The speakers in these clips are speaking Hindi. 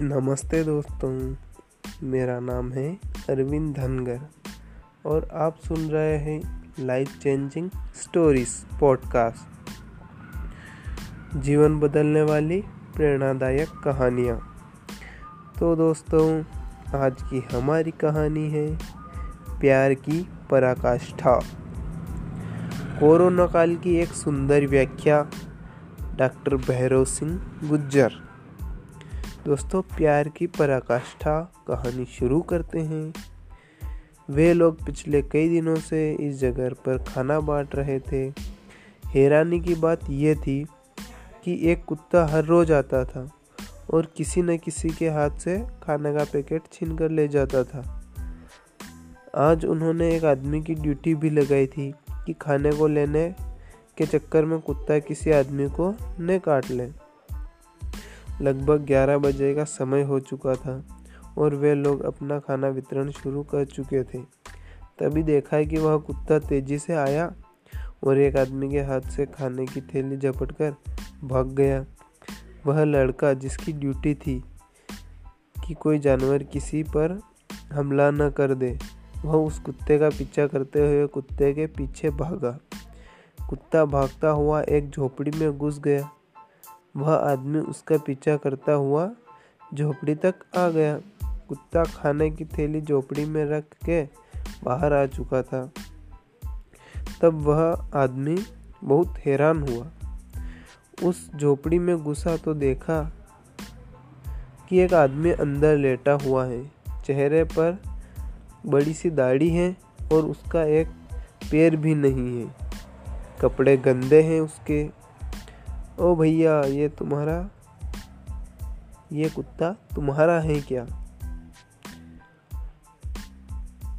नमस्ते दोस्तों, मेरा नाम है अरविंद धनगर और आप सुन रहे हैं लाइफ चेंजिंग स्टोरीज पॉडकास्ट जीवन बदलने वाली प्रेरणादायक कहानियाँ। तो दोस्तों, आज की हमारी कहानी है प्यार की पराकाष्ठा। कोरोना काल की एक सुंदर व्याख्या, डॉक्टर भैरव सिंह गुज्जर। दोस्तों, प्यार की पराकाष्ठा कहानी शुरू करते हैं। वे लोग पिछले कई दिनों से इस जगह पर खाना बांट रहे थे। हैरानी की बात यह थी कि एक कुत्ता हर रोज आता था और किसी न किसी के हाथ से खाने का पैकेट छीन कर ले जाता था। आज उन्होंने एक आदमी की ड्यूटी भी लगाई थी कि खाने को लेने के चक्कर में कुत्ता किसी आदमी को न काट ले। लगभग 11 बजे का समय हो चुका था और वे लोग अपना खाना वितरण शुरू कर चुके थे। तभी देखा कि वह कुत्ता तेज़ी से आया और एक आदमी के हाथ से खाने की थैली झपट कर भाग गया। वह लड़का जिसकी ड्यूटी थी कि कोई जानवर किसी पर हमला न कर दे, वह उस कुत्ते का पीछा करते हुए कुत्ते के पीछे भागा। कुत्ता भागता हुआ एक झोपड़ी में घुस गया। वह आदमी उसका पीछा करता हुआ झोपड़ी तक आ गया। कुत्ता खाने की थैली झोपड़ी में रख के बाहर आ चुका था। तब वह आदमी बहुत हैरान हुआ। उस झोपड़ी में घुसा तो देखा कि एक आदमी अंदर लेटा हुआ है। चेहरे पर बड़ी सी दाढ़ी है और उसका एक पैर भी नहीं है। कपड़े गंदे हैं उसके। ओ भैया, ये तुम्हारा, ये कुत्ता तुम्हारा है क्या?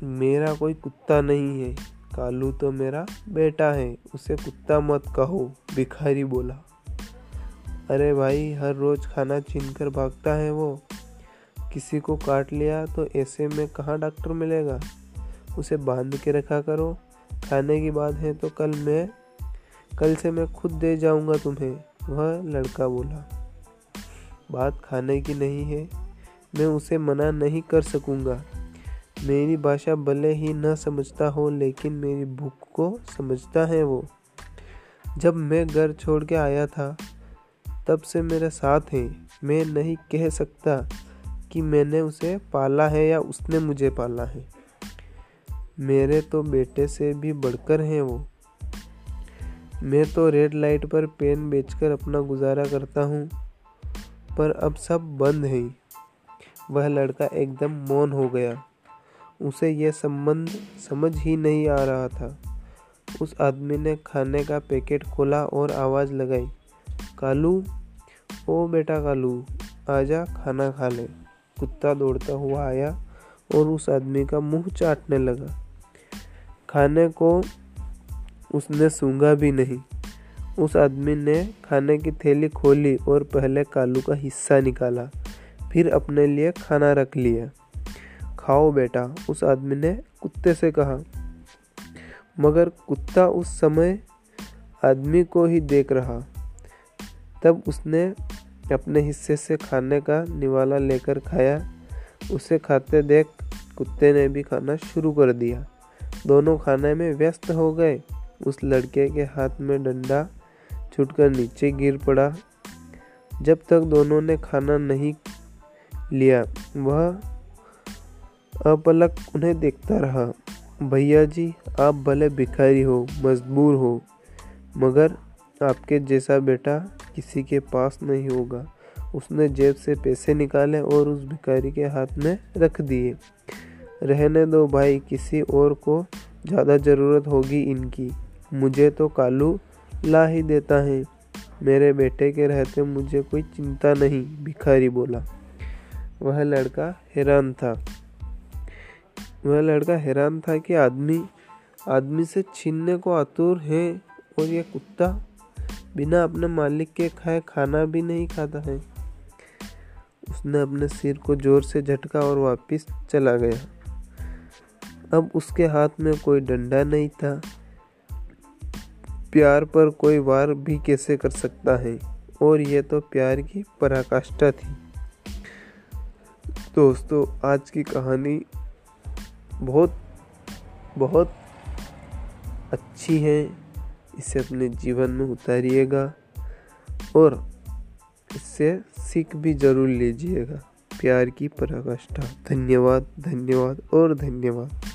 मेरा कोई कुत्ता नहीं है, कालू तो मेरा बेटा है, उसे कुत्ता मत कहो, भिखारी बोला। अरे भाई, हर रोज खाना छीन कर भागता है वो। किसी को काट लिया तो ऐसे में कहाँ डॉक्टर मिलेगा? उसे बाँध के रखा करो। खाने की बात है तो कल मैं कल से मैं खुद दे जाऊँगा तुम्हें, वह लड़का बोला। बात खाने की नहीं है, मैं उसे मना नहीं कर सकूँगा। मेरी भाषा भले ही न समझता हो, लेकिन मेरी भूख को समझता है वो। जब मैं घर छोड़ के आया था, तब से मेरे साथ है। मैं नहीं कह सकता कि मैंने उसे पाला है या उसने मुझे पाला है। मेरे तो बेटे से भी बढ़कर हैं वो। मैं तो रेड लाइट पर पेन बेचकर अपना गुजारा करता हूँ, पर अब सब बंद है। वह लड़का एकदम मौन हो गया। उसे यह संबंध समझ ही नहीं आ रहा था। उस आदमी ने खाने का पैकेट खोला और आवाज़ लगाई, कालू, ओ बेटा कालू, आजा खाना खा ले। कुत्ता दौड़ता हुआ आया और उस आदमी का मुँह चाटने लगा। खाने को उसने सूंघा भी नहीं। उस आदमी ने खाने की थैली खोली और पहले कालू का हिस्सा निकाला, फिर अपने लिए खाना रख लिया। खाओ बेटा, उस आदमी ने कुत्ते से कहा। मगर कुत्ता उस समय आदमी को ही देख रहा। तब उसने अपने हिस्से से खाने का निवाला लेकर खाया। उसे खाते देख कुत्ते ने भी खाना शुरू कर दिया। दोनों खाने में व्यस्त हो गए। उस लड़के के हाथ में डंडा छूटकर नीचे गिर पड़ा। जब तक दोनों ने खाना नहीं लिया, वह अपलक उन्हें देखता रहा। भैया जी, आप भले भिखारी हो, मजबूर हो, मगर आपके जैसा बेटा किसी के पास नहीं होगा। उसने जेब से पैसे निकाले और उस भिखारी के हाथ में रख दिए। रहने दो भाई, किसी और को ज़्यादा ज़रूरत होगी इनकी। मुझे तो कालू ला ही देता है। मेरे बेटे के रहते मुझे कोई चिंता नहीं, भिखारी बोला। वह लड़का हैरान था। वह लड़का हैरान था कि आदमी आदमी से छीनने को आतुर है और यह कुत्ता बिना अपने मालिक के खाए खाना भी नहीं खाता है। उसने अपने सिर को ज़ोर से झटका और वापस चला गया। अब उसके हाथ में कोई डंडा नहीं था। प्यार पर कोई वार भी कैसे कर सकता है? और यह तो प्यार की पराकाष्ठा थी। दोस्तों, आज की कहानी बहुत बहुत अच्छी है। इसे अपने जीवन में उतारिएगा और इससे सीख भी ज़रूर लीजिएगा। प्यार की पराकाष्ठा। धन्यवाद धन्यवाद और धन्यवाद।